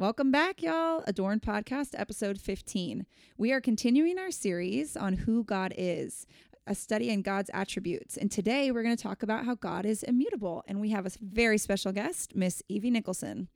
Welcome back, y'all. Adorned Podcast, episode 15. We are continuing our series on who God is, a study in God's attributes. And today we're going to talk about how God is immutable. And we have a very special guest, Miss Evie Nicholson.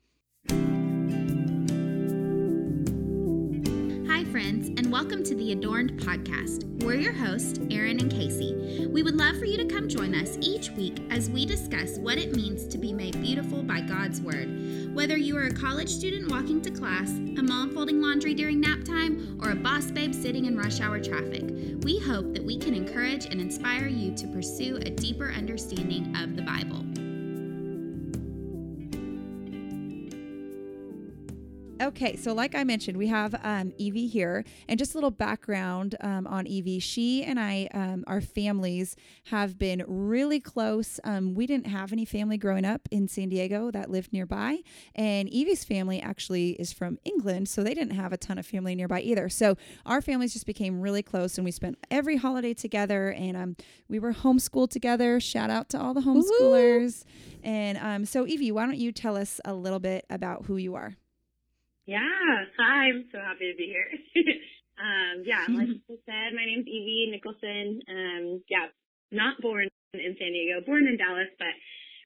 Friends, and welcome to the Adorned Podcast. We're your hosts, Erin and Casey. We would love for you to come join us each week as we discuss what it means to be made beautiful by God's Word. Whether you are a college student walking to class, a mom folding laundry during nap time, or a boss babe sitting in rush hour traffic, we hope that we can encourage and inspire you to pursue a deeper understanding of the Bible. Okay, so like I mentioned, we have um, Evie here, and just a little background um, on Evie. She and I, um, our families have been really close. Um, we didn't have any family growing up in San Diego that lived nearby, and Evie's family actually is from England, so they didn't have a ton of family nearby either. So our families just became really close, and we spent every holiday together, and um, we were homeschooled together. Shout out to all the homeschoolers. Woo-hoo! And um, so, Evie, why don't you tell us a little bit about who you are? Yeah, hi, I'm so happy to be here. um, yeah, like I said, my name's Evie Nicholson. Um, yeah, not born in San Diego, born in Dallas, but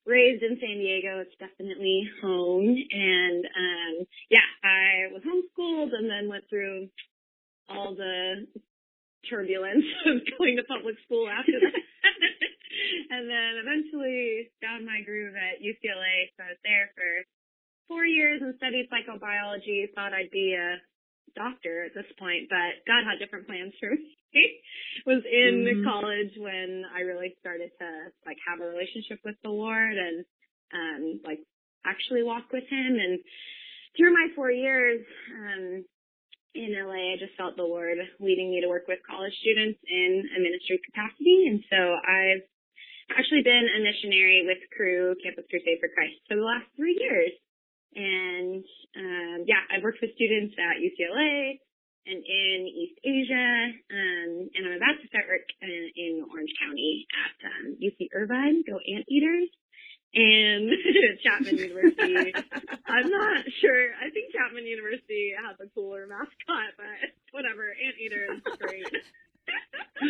raised in San Diego. It's definitely home. And um, yeah, I was homeschooled and then went through all the turbulence of going to public school after that. and then eventually found my groove at UCLA. So I was there for four years and studied psychobiology. Thought I'd be a doctor at this point, but God had different plans for me. was in mm-hmm. college when I really started to like have a relationship with the Lord and um like actually walk with him and through my four years um in LA I just felt the Lord leading me to work with college students in a ministry capacity and so I've actually been a missionary with Cru Campus Crusade for Christ for the last three years and um, yeah, I've worked with students at UCLA and in East Asia, um, and I'm about to start work in, uh, in Orange County at um, UC Irvine, go Anteaters, and Chapman University. I'm not sure. I think Chapman University has a cooler mascot, but whatever. Anteaters, great.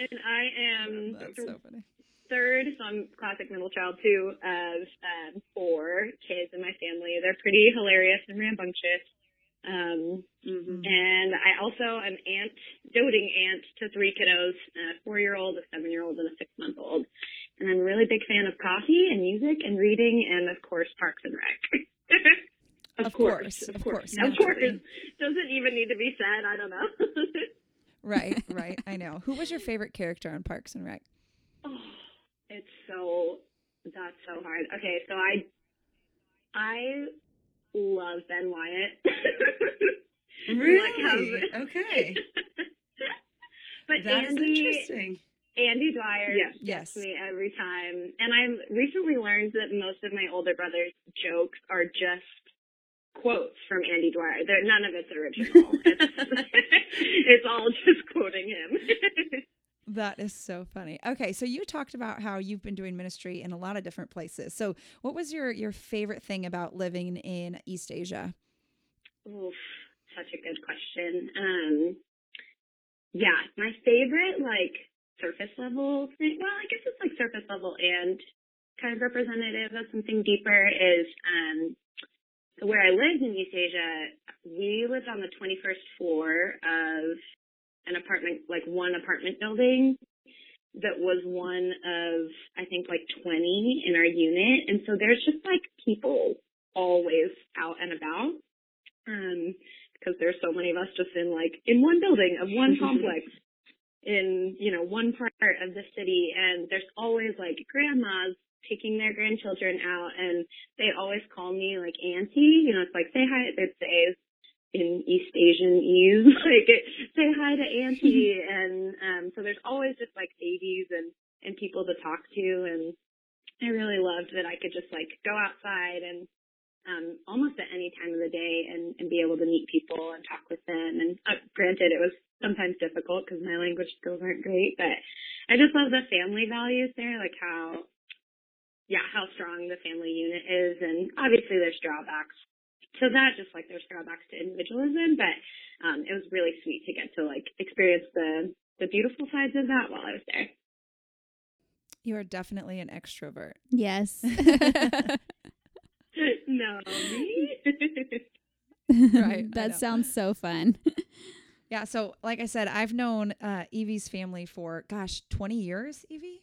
and I am. That's so funny third, so I'm classic middle child too, of in. They're pretty hilarious and rambunctious. Um, mm-hmm. and I also am aunt, doting aunt to three kiddos, a four-year-old, a seven-year-old, and a six-month-old. And I'm a really big fan of coffee and music and reading and of course Parks and Rec. of, of course, course, of course. Of course. Doesn't even need to be said. I don't know. right, right. I know. Who was your favorite character on Parks and Rec? Oh, it's so that's so hard. Okay, so I I love Ben Wyatt. really? Okay. but that Andy, interesting. Andy Dwyer yes. gets me every time. And I've recently learned that most of my older brother's jokes are just quotes from Andy Dwyer. They're, none of it's original. it's, it's all just quoting him. That is so funny. Okay, so you talked about how you've been doing ministry in a lot of different places. So, what was your your favorite thing about living in East Asia? Oof, such a good question. Um, yeah, my favorite like surface level thing. Well, I guess it's like surface level and kind of representative of something deeper is um, where I lived in East Asia. We lived on the 21st floor of an apartment, like one apartment building that was one of, I think like 20 in our unit. And so there's just like people always out and about. Um, because there's so many of us just in like, in one building of one complex in, you know, one part of the city. And there's always like grandmas taking their grandchildren out. And they always call me like auntie, you know, it's like say hi, they'd say in East Asian ease, like say hi to auntie, and um, so there's always just like babies and and people to talk to, and I really loved that I could just like go outside and um, almost at any time of the day and and be able to meet people and talk with them. And uh, granted, it was sometimes difficult because my language skills aren't great, but I just love the family values there, like how yeah, how strong the family unit is. And obviously there's drawbacks to that, just like there's drawbacks to individualism, but um, it was really sweet to get to like experience the, the beautiful sides of that while I was there. You are definitely an extrovert. Yes. no, me? Right, that sounds so fun. Yeah, so like I said, I've known uh, Evie's family for gosh, twenty years. Evie,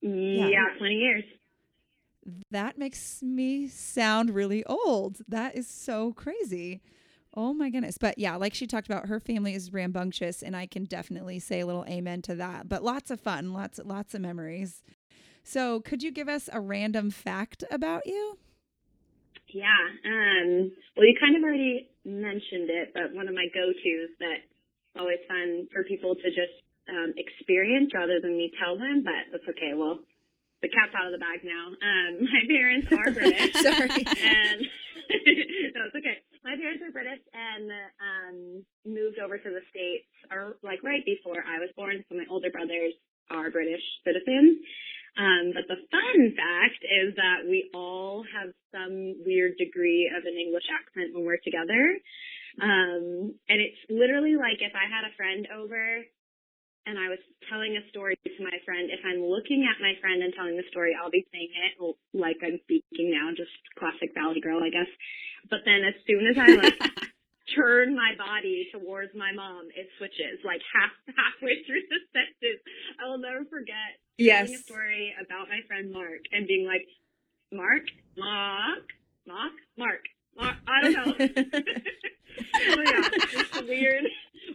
yeah, twenty years. that makes me sound really old. That is so crazy. Oh my goodness. But yeah, like she talked about, her family is rambunctious, and I can definitely say a little amen to that. But lots of fun, lots lots of memories. So, could you give us a random fact about you? Yeah. Um, well, you kind of already mentioned it, but one of my go-tos that's always fun for people to just um, experience rather than me tell them, but that's okay. Well, the cat's out of the bag now. Um, my parents are British. Sorry. and no, it's okay. My parents are British and um, moved over to the States or like right before I was born. So my older brothers are British citizens. Um, but the fun fact is that we all have some weird degree of an English accent when we're together. Um, and it's literally like if I had a friend over and I was telling a story to my friend, if I'm looking at my friend and telling the story, I'll be saying it like I'm speaking now, just classic Valley Girl, I guess. But then as soon as I like turn my body towards my mom, it switches like half halfway through the sentence. I will never forget Yes. telling a story about my friend Mark and being like, Mark, Mark, Mark, Mark, Mark. I don't know. so yeah, it's a weird,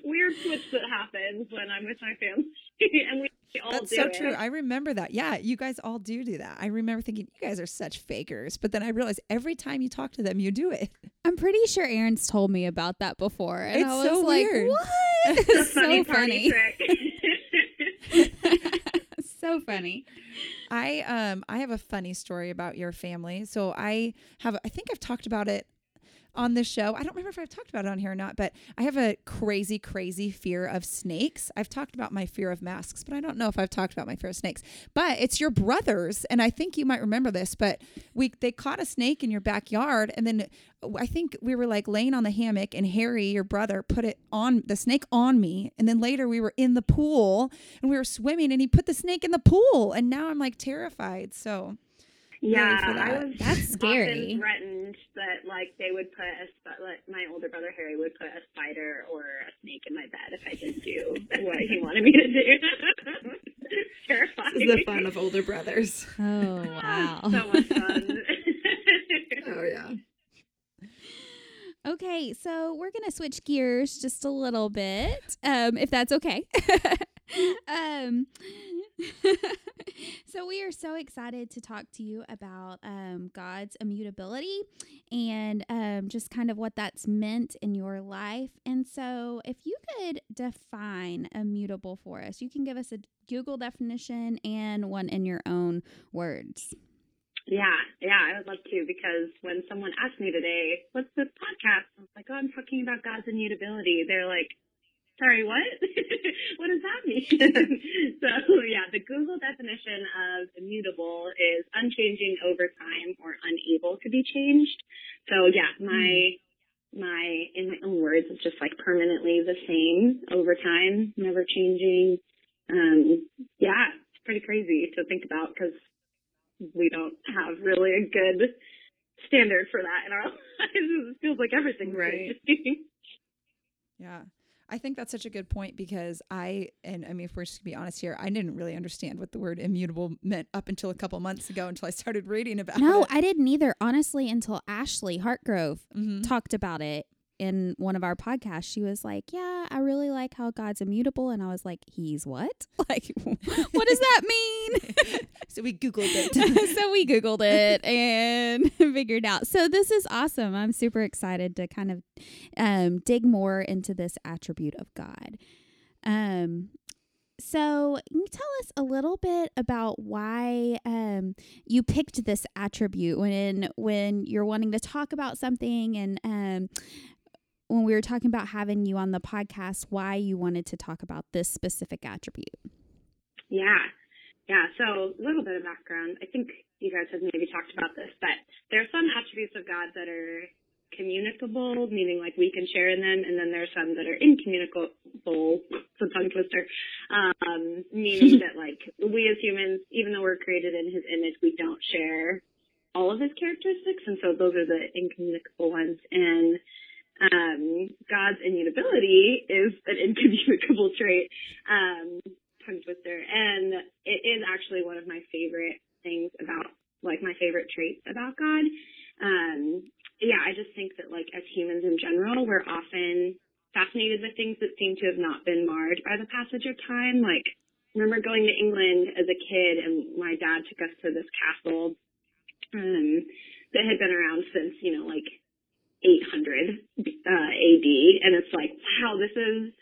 weird switch that happens when I'm with my family, and we all That's so it. true. I remember that. Yeah, you guys all do do that. I remember thinking you guys are such fakers, but then I realized every time you talk to them, you do it. I'm pretty sure Erin's told me about that before. And It's I was so like, weird. what? It's funny so party funny. so funny. I um I have a funny story about your family. So I have I think I've talked about it on this show. I don't remember if I've talked about it on here or not, but I have a crazy crazy fear of snakes. I've talked about my fear of masks, but I don't know if I've talked about my fear of snakes. But it's your brothers and I think you might remember this, but we they caught a snake in your backyard and then I think we were like laying on the hammock and Harry, your brother, put it on the snake on me. And then later we were in the pool and we were swimming and he put the snake in the pool. And now I'm like terrified. So Yeah, for that. I was That's often scary. threatened that like they would put a sp- like my older brother Harry would put a spider or a snake in my bed if I didn't do what he wanted me to do. Terrifying. This is the fun of older brothers. Oh, wow. so much fun. Oh yeah. Okay, so we're gonna switch gears just a little bit, um, if that's okay. um, so excited to talk to you about um, God's immutability and um, just kind of what that's meant in your life. And so, if you could define immutable for us, you can give us a Google definition and one in your own words. Yeah, yeah, I would love to because when someone asked me today, what's this podcast? I was like, oh, I'm talking about God's immutability. They're like, sorry, what? what does that mean? so yeah, the Google definition of immutable is unchanging over time or unable to be changed. So yeah, my, my, in my own words, it's just like permanently the same over time, never changing. Um, yeah, it's pretty crazy to think about because we don't have really a good standard for that in our lives. It feels like everything's Right. yeah. I think that's such a good point because I, and I mean, if we're just to be honest here, I didn't really understand what the word immutable meant up until a couple months ago until I started reading about No, it. No, I didn't either, honestly, until Ashley Hartgrove Mhm. talked about it in one of our podcasts. She was like, Yeah, I really like how God's immutable. And I was like, He's what? Like, what does that mean? so we Googled it. so we Googled it and figured out. So this is awesome. I'm super excited to kind of um, dig more into this attribute of God. Um, so, can you tell us a little bit about why um, you picked this attribute when when you're wanting to talk about something, and um, when we were talking about having you on the podcast, why you wanted to talk about this specific attribute? Yeah. Yeah. So a little bit of background. I think you guys have maybe talked about this, but there are some attributes of God that are communicable, meaning like we can share in them, and then there are some that are incommunicable, it's a tongue twister, um, meaning that like we as humans, even though we're created in his image, we don't share all of his characteristics, and so those are the incommunicable ones. And um, God's immutability is an incommunicable trait, um, tongue twister, and it is actually one of my favorite things about like my favorite traits about God. Um, yeah, I just think that like as humans in general, we're often fascinated with things that seem to have not been marred by the passage of time. Like, I remember going to England as a kid and my dad took us to this castle, um, that had been around since, you know, like 800, uh, AD. And it's like, wow, this is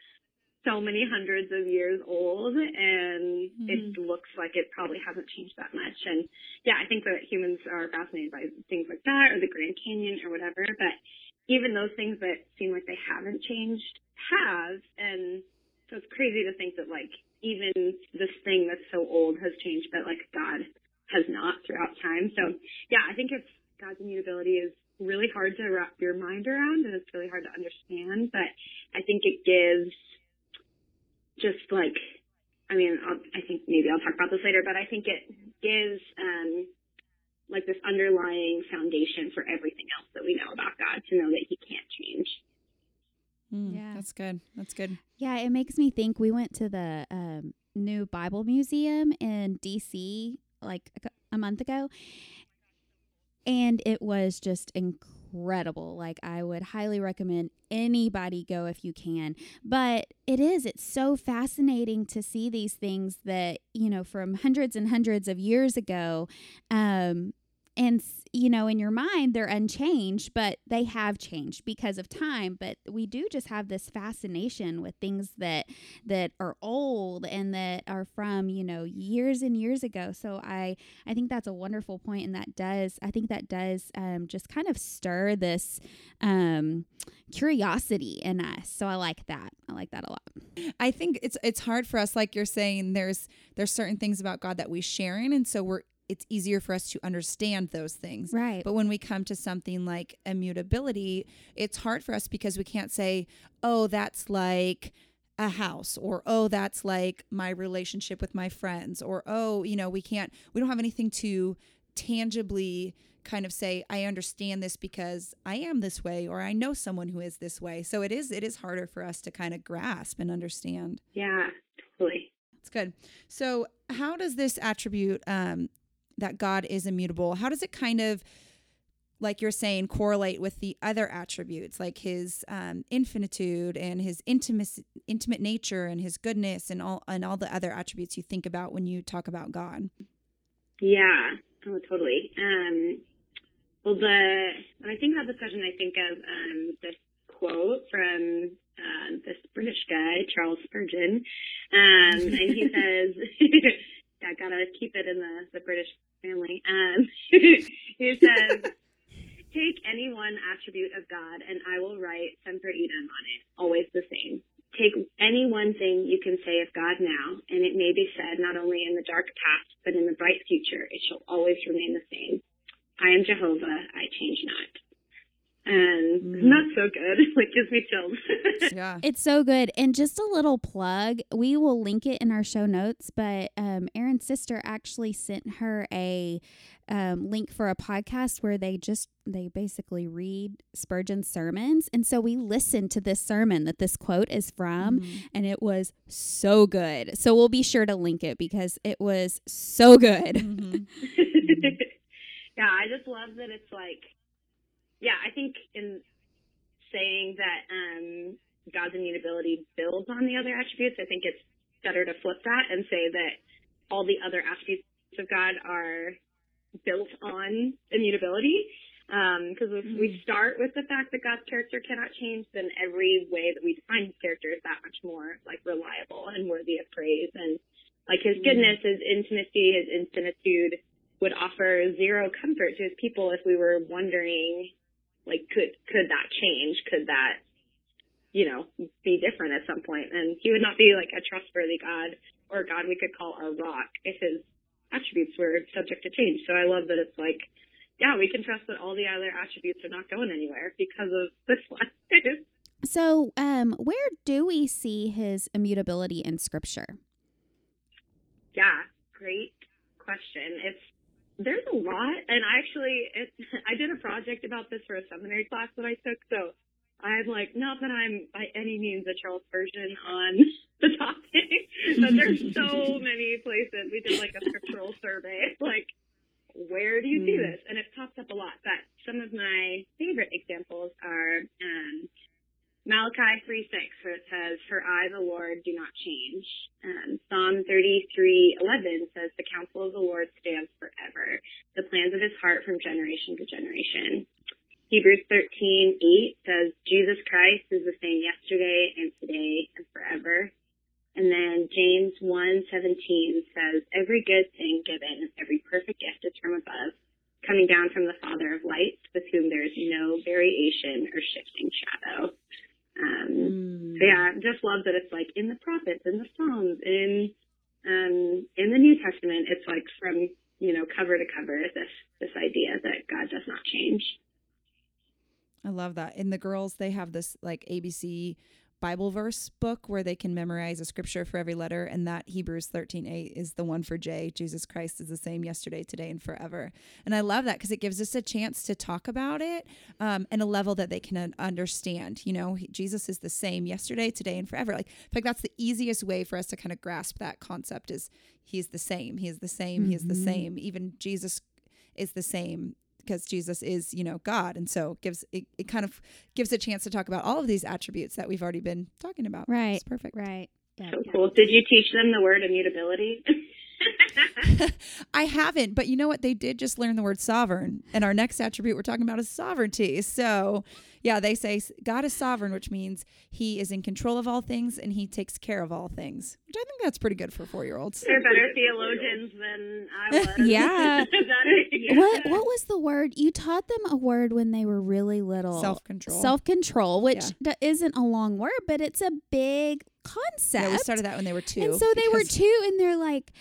so many hundreds of years old and mm-hmm. it looks like it probably hasn't changed that much. And yeah, I think that humans are fascinated by things like that or the Grand Canyon or whatever, but even those things that seem like they haven't changed have. And so it's crazy to think that like even this thing that's so old has changed, but like God has not throughout time. So yeah, I think it's God's immutability is really hard to wrap your mind around and it's really hard to understand, but I think it gives just like, I mean, I'll, I think maybe I'll talk about this later, but I think it gives, um, like this underlying foundation for everything else that we know about God to know that he can't change. Mm, yeah. That's good. That's good. Yeah, it makes me think we went to the um, new Bible Museum in DC like a, a month ago, and it was just incredible. Like I would highly recommend anybody go if you can. But it is, it's so fascinating to see these things that, you know, from hundreds and hundreds of years ago. Um, and you know in your mind they're unchanged but they have changed because of time. But we do just have this fascination with things that that are old and that are from you know years and years ago. So i i think that's a wonderful point and that does i think that does um, just kind of stir this um, curiosity in us. So i like that. I like that a lot. I think it's it's hard for us like you're saying there's there's certain things about god that we share in and so we're it's easier for us to understand those things. Right. But when we come to something like immutability, it's hard for us because we can't say, oh, that's like a house or oh that's like my relationship with my friends or oh you know we can't we don't have anything to tangibly kind of say i understand this because i am this way or i know someone who is this way so it is it is harder for us to kind of grasp and understand yeah totally that's good so how does this attribute um, that God is immutable, how does it kind of like you're saying correlate with the other attributes like his um, infinitude and his intimate intimate nature and his goodness and all and all the other attributes you think about when you talk about God? Yeah, oh, totally. Um, well, the when I think about this question, I think of um, this quote from uh, this British guy, Charles Spurgeon, um, and he says. I gotta keep it in the, the British family. Um, he says, take any one attribute of God and I will write semper idem on it, always the same. Take any one thing you can say of God now, and it may be said not only in the dark past, but in the bright future, it shall always remain the same. I am Jehovah, I change not and mm. not so good. like gives me chills. yeah, it's so good. And just a little plug: we will link it in our show notes. But um, Erin's sister actually sent her a um, link for a podcast where they just they basically read Spurgeon's sermons, and so we listened to this sermon that this quote is from, mm-hmm. and it was so good. So we'll be sure to link it because it was so good. Mm-hmm. yeah, I just love that it's like yeah, I think in saying that um, God's immutability builds on the other attributes, I think it's better to flip that and say that all the other attributes of God are built on immutability. Because um, if mm-hmm. we start with the fact that God's character cannot change, then every way that we define his character is that much more like reliable and worthy of praise. And like his mm-hmm. goodness, his intimacy, his infinitude would offer zero comfort to his people if we were wondering like, could could that change? Could that, you know, be different at some point? And he would not be like a trustworthy God or a God we could call our rock if his attributes were subject to change. So I love that it's like, yeah, we can trust that all the other attributes are not going anywhere because of this one. so, um, where do we see his immutability in Scripture? Yeah, great question. It's there's a lot, and I actually it, I did a project about this for a seminary class that I took, so I'm like, not that I'm by any means a Charles Spurgeon on the topic, but there's so many places. We did like a scriptural survey, like, where do you see hmm. this? And it pops up a lot. But some of my favorite examples are um, Malachi 3 6, where it says, For I, the Lord, do not change. Psalm 33 11 says, The counsel of the Lord stands forever, the plans of his heart from generation to generation. Hebrews 13, 8 says, Jesus Christ is the same yesterday and today and forever. And then James 1, 17 says, every good thing given, every perfect gift is from above, coming down from the Father of lights, with whom there is no variation or shifting shadow. Um, mm. So yeah, just love that it's like in the prophets, in the Psalms, in um, in the New Testament, it's like from you know cover to cover this this idea that God does not change. I love that. In the girls, they have this like ABC Bible verse book where they can memorize a scripture for every letter, and that Hebrews 13 8 is the one for J. Jesus Christ is the same yesterday, today, and forever. And I love that because it gives us a chance to talk about it um, and a level that they can understand. You know, Jesus is the same yesterday, today, and forever. Like, think that's the easiest way for us to kind of grasp that concept is he's the same, he is the same, mm-hmm. he is the same. Even Jesus is the same because Jesus is, you know, God. And so gives it, it kind of gives a chance to talk about all of these attributes that we've already been talking about. Right. It's perfect. Right. Yeah. So cool. Did you teach them the word immutability? I haven't, but you know what? They did just learn the word sovereign. And our next attribute we're talking about is sovereignty. So yeah, they say God is sovereign, which means he is in control of all things and he takes care of all things, which I think that's pretty good for four year olds. They're better theologians than I was. yeah. yeah. What what was the word? You taught them a word when they were really little. Self control. Self control, which yeah. isn't a long word, but it's a big concept. Yeah, we started that when they were two. And so they were two, and they're like,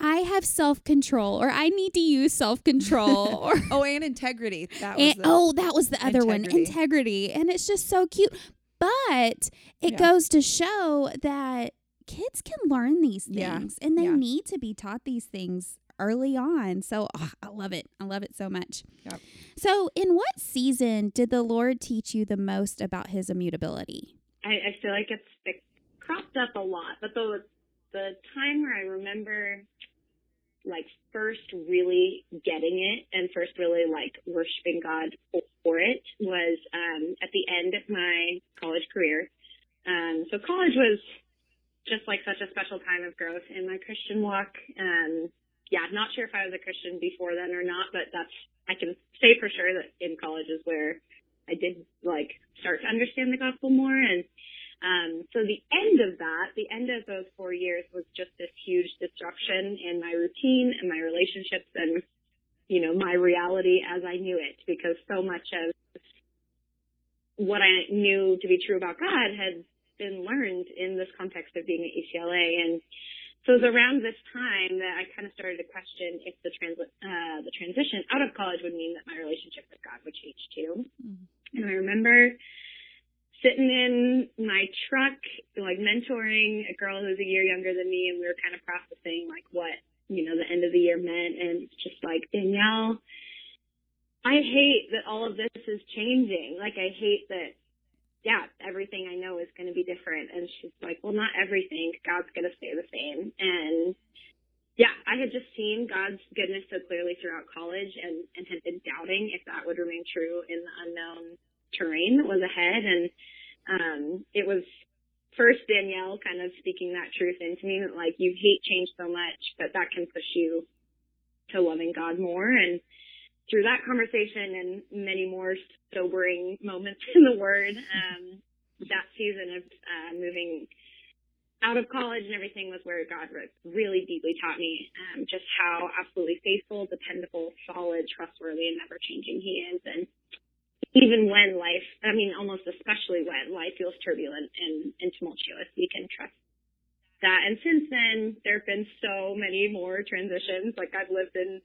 I have self control, or I need to use self control, or oh, and integrity. That was and, oh, that was the other integrity. one, integrity, and it's just so cute. But it yeah. goes to show that kids can learn these things, yeah. and they yeah. need to be taught these things early on. So oh, I love it. I love it so much. Yep. So, in what season did the Lord teach you the most about His immutability? I, I feel like it's cropped up a lot, but the the time where I remember like first really getting it and first really like worshiping God for, it was um, at the end of my college career. Um, so college was just like such a special time of growth in my Christian walk. Um, yeah, not sure if I was a Christian before then or not, but that's I can say for sure that in college is where I did like start to understand the gospel more and um, so the end of that, the end of those four years was just this huge disruption in my routine and my relationships and, you know, my reality as I knew it because so much of what I knew to be true about God had been learned in this context of being at UCLA. And so it was around this time that I kind of started to question if the trans- uh, the transition out of college would mean that my relationship with God would change too. Mm-hmm. And I remember sitting in my truck, like mentoring a girl who's a year younger than me, and we were kind of processing like what you know the end of the year meant, and just like Danielle, I hate that all of this is changing. Like I hate that. Yeah, everything I know is going to be different. And she's like, well, not everything. God's going to stay the same. And yeah, I had just seen God's goodness so clearly throughout college and, and had been doubting if that would remain true in the unknown terrain that was ahead. And um, it was first Danielle kind of speaking that truth into me that like you hate change so much, but that can push you to loving God more. And through that conversation and many more sobering moments in the Word, um, that season of uh, moving out of college and everything was where God really deeply taught me um, just how absolutely faithful, dependable, solid, trustworthy, and never changing He is. And even when life, I mean, almost especially when life feels turbulent and, and tumultuous, we can trust that. And since then, there have been so many more transitions. Like I've lived in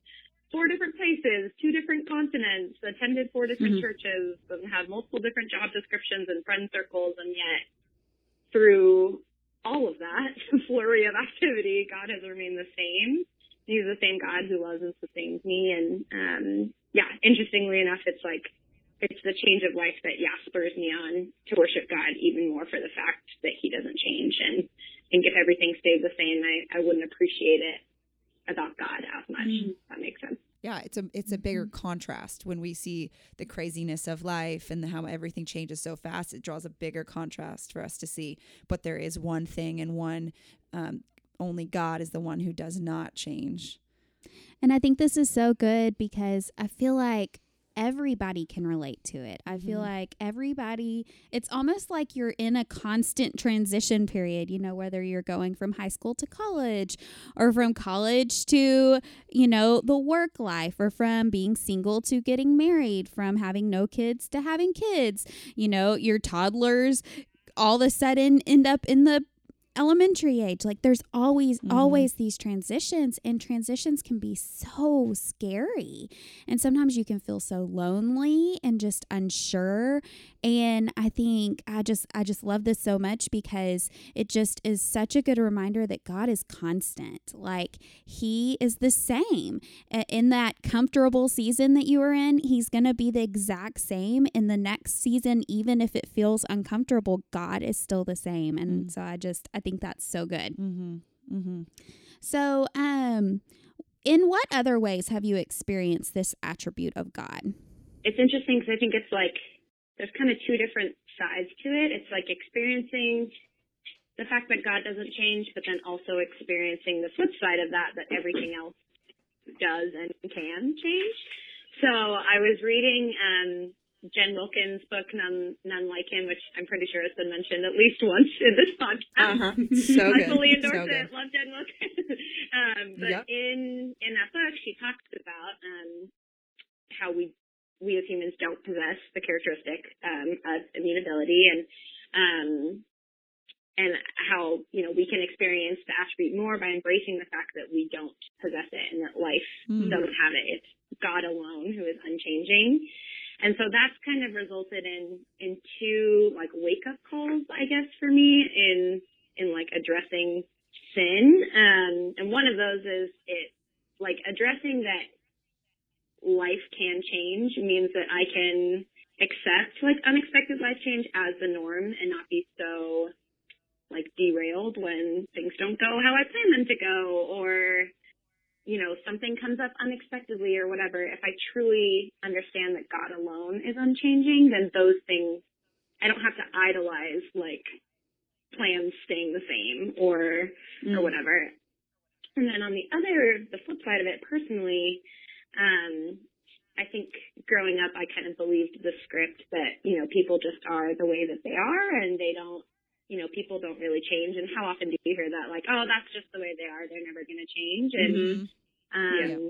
four different places, two different continents, attended four different mm-hmm. churches, and had multiple different job descriptions and friend circles, and yet through all of that flurry of activity, God has remained the same. He's the same God who loves and sustains me. And um, yeah, interestingly enough, it's like it's the change of life that yeah spurs me on to worship God even more for the fact that He doesn't change. And I think if everything stayed the same, I, I wouldn't appreciate it about God as much. Mm. that makes sense. Yeah, it's a it's a bigger mm-hmm. contrast when we see the craziness of life and how everything changes so fast. It draws a bigger contrast for us to see. But there is one thing and one um, only God is the one who does not change. And I think this is so good because I feel like everybody can relate to it. I feel mm-hmm. like everybody, it's almost like you're in a constant transition period, you know, whether you're going from high school to college or from college to, you know, the work life or from being single to getting married, from having no kids to having kids. You know, your toddlers all of a sudden end up in the elementary age like there's always mm-hmm. always these transitions and transitions can be so scary. And sometimes you can feel so lonely and just unsure. And i think i just i just love this so much because it just is such a good reminder that god is constant. Like he is the same. In that comfortable season that you are in he's going to be the exact same. In the next season even if it feels uncomfortable god is still the same. And mm. so i just i think that's so good mm-hmm. Mm-hmm. so um in what other ways have you experienced this attribute of god it's interesting because i think it's like there's kind of two different sides to it. It's like experiencing the fact that God doesn't change, but then also experiencing the flip side of that, that everything else does and can change. So I was reading um, Jen Wilkins' book, None, None Like Him, which I'm pretty sure has been mentioned at least once in this podcast. Uh-huh. So I fully endorse so it. Love Jen Wilkins. um, but yep. in in that book, she talks about um, how we we as humans don't possess the characteristic um, of immutability and um, and how you know we can experience the attribute more by embracing the fact that we don't possess it and that life mm-hmm. doesn't have it. It's God alone who is unchanging. And so that's kind of resulted in in two like wake up calls, I guess, for me in in like addressing sin. Um, and one of those is it like addressing that life can change means that I can accept like unexpected life change as the norm and not be so like derailed when things don't go how I plan them to go or you know something comes up unexpectedly or whatever if I truly understand that God alone is unchanging then those things I don't have to idolize like plans staying the same or mm. or whatever and then on the other the flip side of it personally um, I think growing up, I kind of believed the script that, you know, people just are the way that they are and they don't, you know, people don't really change. And how often do you hear that? Like, oh, that's just the way they are. They're never going to change. And, mm-hmm. um,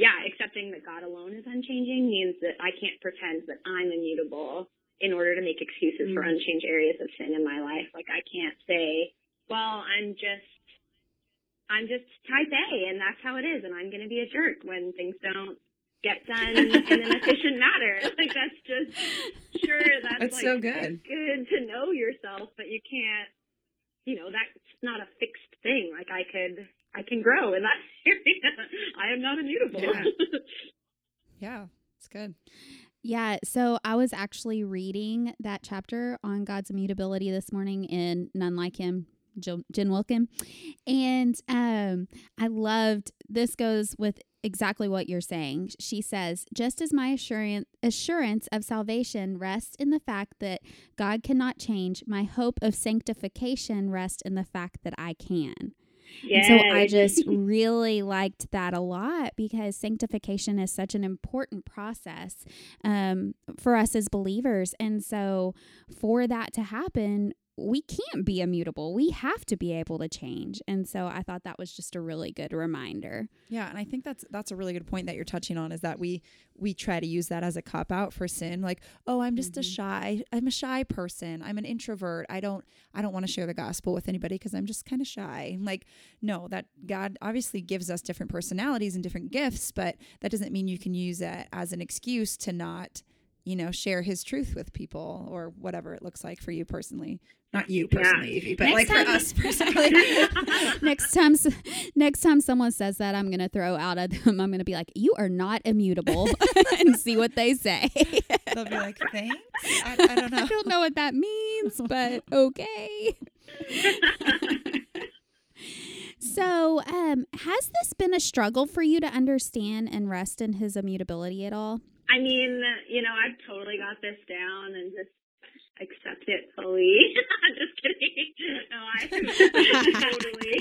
yeah. yeah, accepting that God alone is unchanging means that I can't pretend that I'm immutable in order to make excuses mm-hmm. for unchanged areas of sin in my life. Like I can't say, well, I'm just I'm just type A and that's how it is and I'm going to be a jerk when things don't get done in an efficient manner. Like that's just sure that's, that's like, so good. good to know yourself, but you can't you know, that's not a fixed thing. Like I could I can grow in that area. I am not immutable. Yeah. yeah, it's good. Yeah, so I was actually reading that chapter on God's immutability this morning in None Like Him Jen Wilkin. And um, I loved this goes with exactly what you're saying. She says, just as my assurance assurance of salvation rests in the fact that God cannot change, my hope of sanctification rests in the fact that I can. Yes. so I just really liked that a lot because sanctification is such an important process um, for us as believers. And so for that to happen, we can't be immutable. We have to be able to change. And so I thought that was just a really good reminder. Yeah, and I think that's that's a really good point that you're touching on is that we we try to use that as a cop out for sin like, "Oh, I'm just mm-hmm. a shy I'm a shy person. I'm an introvert. I don't I don't want to share the gospel with anybody because I'm just kind of shy." Like, no, that God obviously gives us different personalities and different gifts, but that doesn't mean you can use it as an excuse to not you know, share his truth with people or whatever it looks like for you personally. Not you personally, yeah. but next like time, for us personally. next time, next time someone says that, I'm gonna throw out at them. I'm gonna be like, "You are not immutable," and see what they say. They'll be like, "Thanks." I, I don't know. I don't know what that means, but okay. so, um, has this been a struggle for you to understand and rest in His immutability at all? I mean, you know, I've totally got this down and just accept it fully. I'm just kidding. No, I totally,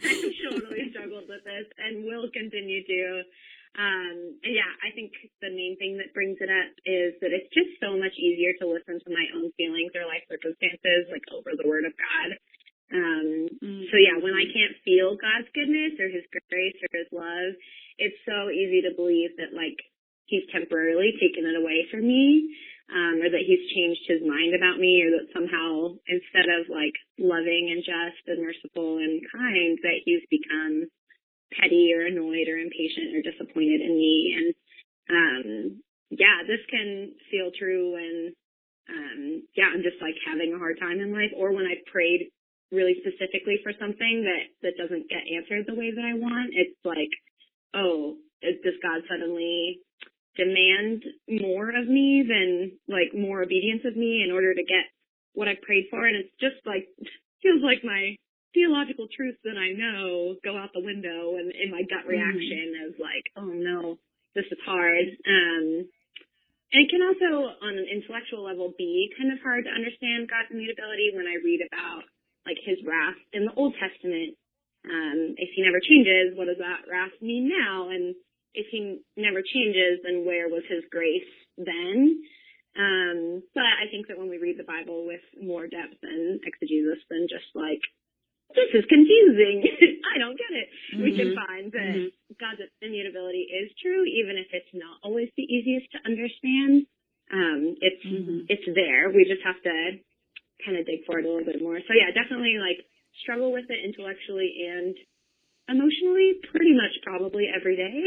I totally struggled with this and will continue to. Um, and yeah, I think the main thing that brings it up is that it's just so much easier to listen to my own feelings or life circumstances, like over the Word of God. Um, mm-hmm. so yeah, when I can't feel God's goodness or His grace or His love, it's so easy to believe that like he's temporarily taken it away from me, um, or that he's changed his mind about me, or that somehow instead of like loving and just and merciful and kind, that he's become petty or annoyed or impatient or disappointed in me. And um, yeah, this can feel true when um, yeah, I'm just like having a hard time in life, or when I've prayed really specifically for something that that doesn't get answered the way that I want. It's like, oh, does God suddenly demand more of me than like more obedience of me in order to get what I prayed for. And it's just like, feels like my theological truths that I know go out the window and in my gut mm-hmm. reaction mm. is like, oh no, this is hard. Um, and it can also, on an intellectual level, be kind of hard to understand God's immutability when I read about like his wrath in the Old Testament. Um, if he never changes, what does that wrath mean now? And if he never changes, then where was his grace then? Um, but I think that when we read the Bible with more depth and exegesis than just like, this is confusing. I don't get it. Mm-hmm. We can mm-hmm. find that mm-hmm. God's immutability is true, even if it's not always the easiest to understand. Um, it's, mm-hmm. it's there. We just have to kind of dig for it a little bit more. So yeah, definitely like struggle with it intellectually and emotionally pretty much probably every day.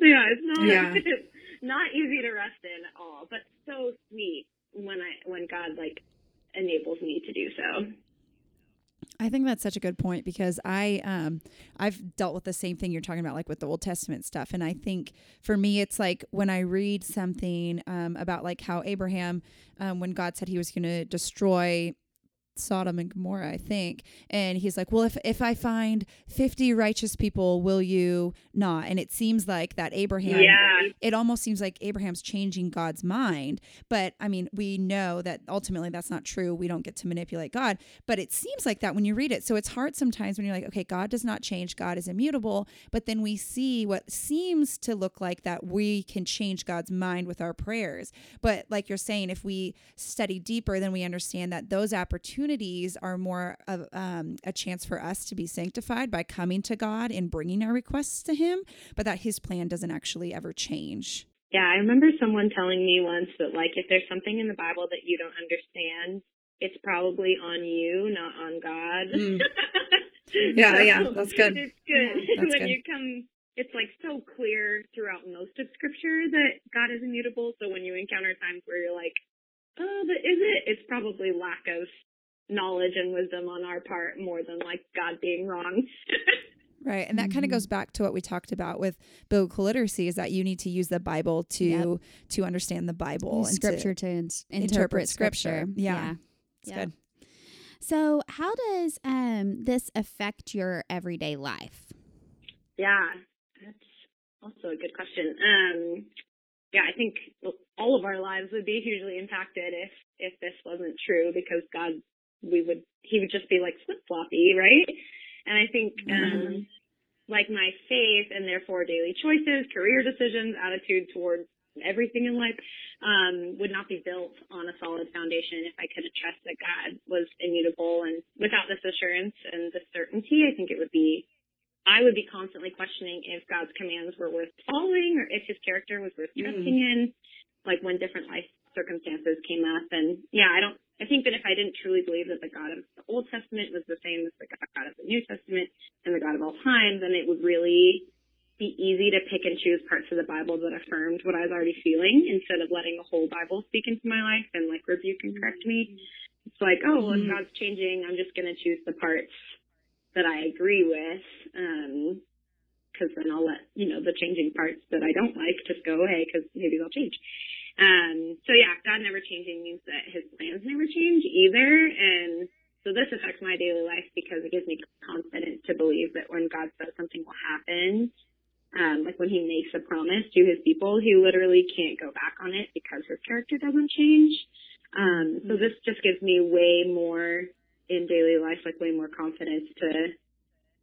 so yeah, it's not yeah. it's not easy to rest in at all, but so sweet when I when God like enables me to do so. I think that's such a good point because I um I've dealt with the same thing you're talking about like with the Old Testament stuff and I think for me it's like when I read something um about like how Abraham um when God said he was going to destroy Sodom and Gomorrah, I think. And he's like, Well, if, if I find 50 righteous people, will you not? And it seems like that Abraham, yeah. it almost seems like Abraham's changing God's mind. But I mean, we know that ultimately that's not true. We don't get to manipulate God. But it seems like that when you read it. So it's hard sometimes when you're like, Okay, God does not change, God is immutable. But then we see what seems to look like that we can change God's mind with our prayers. But like you're saying, if we study deeper, then we understand that those opportunities are more of um, a chance for us to be sanctified by coming to God and bringing our requests to Him, but that His plan doesn't actually ever change. Yeah, I remember someone telling me once that, like, if there's something in the Bible that you don't understand, it's probably on you, not on God. Mm. yeah, so yeah, that's good. It's good that's when good. you come. It's like so clear throughout most of Scripture that God is immutable. So when you encounter times where you're like, "Oh, but is it?" It's probably lack of knowledge and wisdom on our part more than like God being wrong. Right. And that mm-hmm. kind of goes back to what we talked about with biblical literacy is that you need to use the Bible to yep. to understand the Bible and scripture to, to in- interpret, interpret, scripture. scripture. Yeah. yeah. It's good. So, how does um this affect your everyday life? Yeah. That's also a good question. Um yeah, I think all of our lives would be hugely impacted if if this wasn't true because God we would he would just be like flip floppy, right? And I think mm-hmm. um like my faith and therefore daily choices, career decisions, attitude towards everything in life um, would not be built on a solid foundation if I couldn't trust that God was immutable. And without this assurance and this certainty, I think it would be, I would be constantly questioning if God's commands were worth following or if his character was worth trusting mm. in, like when different life circumstances came up. And yeah, I don't, I think that if I didn't truly believe that the God of the Old Testament was the same as the God of the New Testament and the God of all time, then it would really be easy to pick and choose parts of the Bible that affirmed what I was already feeling instead of letting the whole Bible speak into my life and like rebuke and correct me. It's like, oh, well, if mm-hmm. God's changing, I'm just going to choose the parts that I agree with. Um, cause then I'll let, you know, the changing parts that I don't like just go away cause maybe they'll change. Um, so yeah, God never changing means that his plans never change either. And so this affects my daily life because it gives me confidence to believe that when God says something will happen, um, like when he makes a promise to his people, he literally can't go back on it because his character doesn't change. Um, so this just gives me way more in daily life, like way more confidence to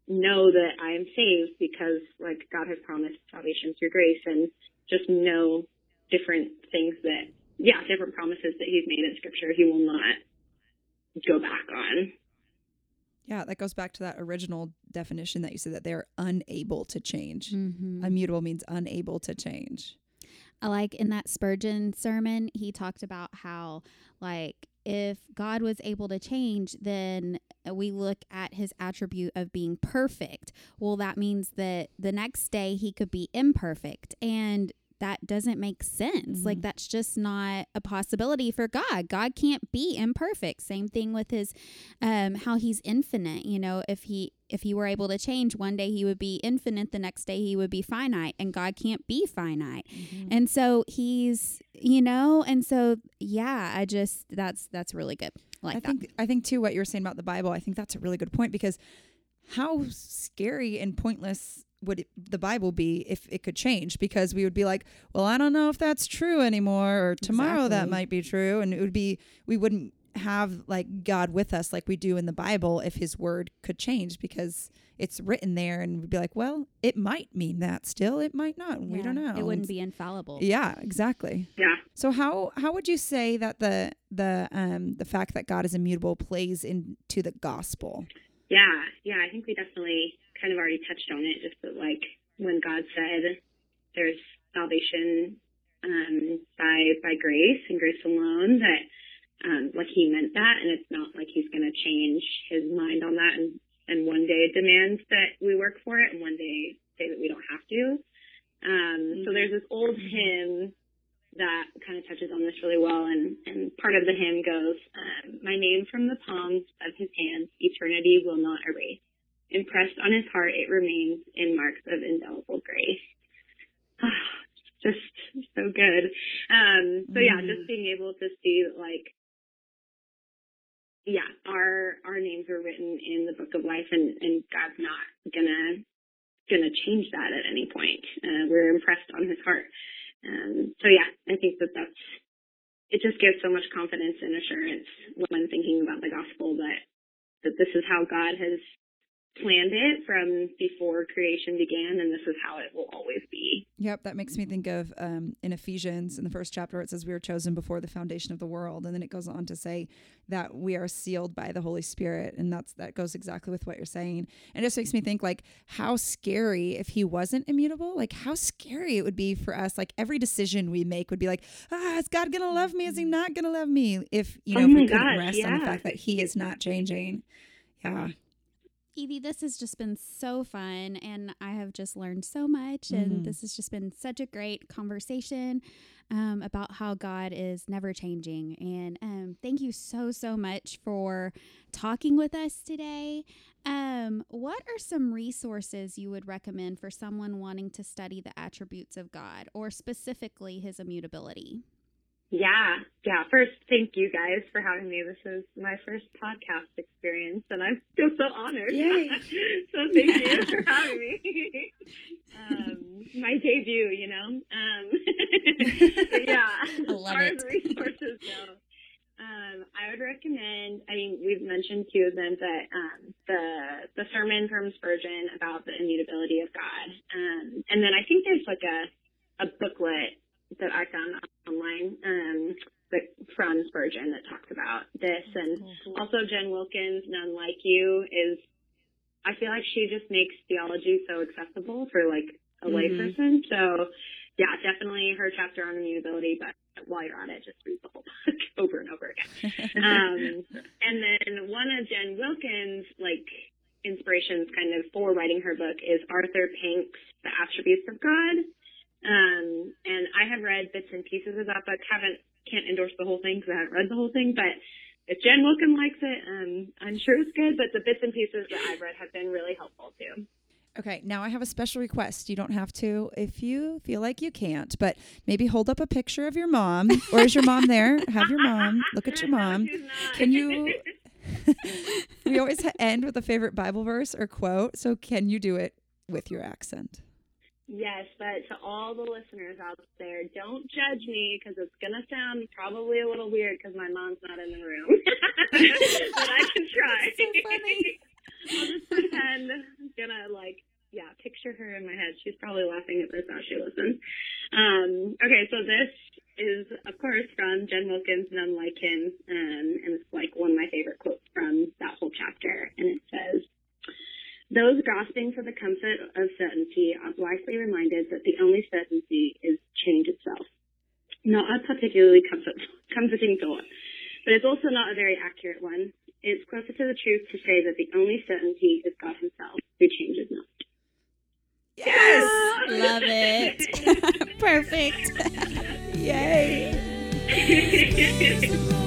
know that I am saved because like God has promised salvation through grace and just know different things that, yeah, different promises that he's made in scripture he will not go back on. Yeah, that goes back to that original definition that you said that they're unable to change. Mm-hmm. Immutable means unable to change. I like in that Spurgeon sermon, he talked about how, like, if God was able to change, then we look at his attribute of being perfect. Well, that means that the next day he could be imperfect. And that doesn't make sense. Mm-hmm. Like that's just not a possibility for God. God can't be imperfect. Same thing with his um how he's infinite, you know, if he if he were able to change one day he would be infinite, the next day he would be finite and God can't be finite. Mm-hmm. And so he's, you know, and so yeah, I just that's that's really good. I like I think I think too what you're saying about the Bible, I think that's a really good point because how scary and pointless would it, the Bible be if it could change? Because we would be like, well, I don't know if that's true anymore, or tomorrow exactly. that might be true, and it would be we wouldn't have like God with us like we do in the Bible if His word could change because it's written there, and we'd be like, well, it might mean that still, it might not. Yeah, we don't know. It wouldn't be infallible. Yeah, exactly. Yeah. So how how would you say that the the um the fact that God is immutable plays into the gospel? Yeah, yeah, I think we definitely kind of already touched on it, just that like when God said there's salvation um, by by grace and grace alone, that um, like He meant that, and it's not like He's going to change His mind on that, and and one day demand that we work for it, and one day say that we don't have to. Um. So there's this old hymn that kind of touches on this really well. And, and part of the hymn goes, um, My name from the palms of his hands, eternity will not erase. Impressed on his heart, it remains in marks of indelible grace. just so good. Um, so yeah, mm. just being able to see that like, yeah, our, our names are written in the book of life and, and God's not gonna, gonna change that at any point. Uh, we're impressed on his heart. Um, so yeah, I think that that's, it just gives so much confidence and assurance when thinking about the gospel that, that this is how God has planned it from before creation began, and this is how it will always be. Yep, that makes me think of um, in Ephesians in the first chapter, it says we were chosen before the foundation of the world, and then it goes on to say that we are sealed by the Holy Spirit, and that's that goes exactly with what you're saying. And it just makes me think like how scary if He wasn't immutable, like how scary it would be for us. Like every decision we make would be like, ah, is God gonna love me? Is He not gonna love me? If you know, oh if we couldn't rest yeah. on the fact that He is not changing. Yeah. Evie, this has just been so fun, and I have just learned so much. And mm-hmm. this has just been such a great conversation um, about how God is never changing. And um, thank you so, so much for talking with us today. Um, what are some resources you would recommend for someone wanting to study the attributes of God, or specifically his immutability? Yeah, yeah. First, thank you guys for having me. This is my first podcast experience, and I feel so honored. Yay. so thank you for having me. um, my debut, you know. Um, yeah, as far as resources go, um, I would recommend. I mean, we've mentioned two of them, but um, the the sermon from Spurgeon about the immutability of God, um, and then I think there's like a a booklet that I found online um, from Spurgeon that talks about this, and also Jen Wilkins, "None Like You" is. I feel like she just makes theology so accessible for like a Mhm. layperson. So, yeah, definitely her chapter on immutability. But while you're on it, just read the whole book over and over again. Um, and then one of Jen Wilkins' like inspirations, kind of for writing her book, is Arthur Pink's The Attributes of God. Um, and I have read bits and pieces of that book. Haven't can't endorse the whole thing because I haven't read the whole thing, but if Jen Wilkin likes it, um, I'm sure it's good. But the bits and pieces that I've read have been really helpful too. Okay, now I have a special request. You don't have to if you feel like you can't, but maybe hold up a picture of your mom. Or is your mom there? Have your mom. Look at your mom. Can you? we always end with a favorite Bible verse or quote. So can you do it with your accent? Yes, but to all the listeners out there, don't judge me because it's going to sound probably a little weird because my mom's not in the room. but I can try. So funny. I'll just pretend I'm going to, like, yeah, picture her in my head. She's probably laughing at this as she listens. Um, okay, so this is, of course, from Jen Wilkins, None Like Him. Um, and it's like one of my favorite quotes from that whole chapter. And it says, those grasping for the comfort of certainty are blithely reminded that the only certainty is change itself. Not a particularly comfort, comforting thought, but it's also not a very accurate one. It's closer to the truth to say that the only certainty is God Himself, who changes not. Yes. Love it. Perfect. Yay.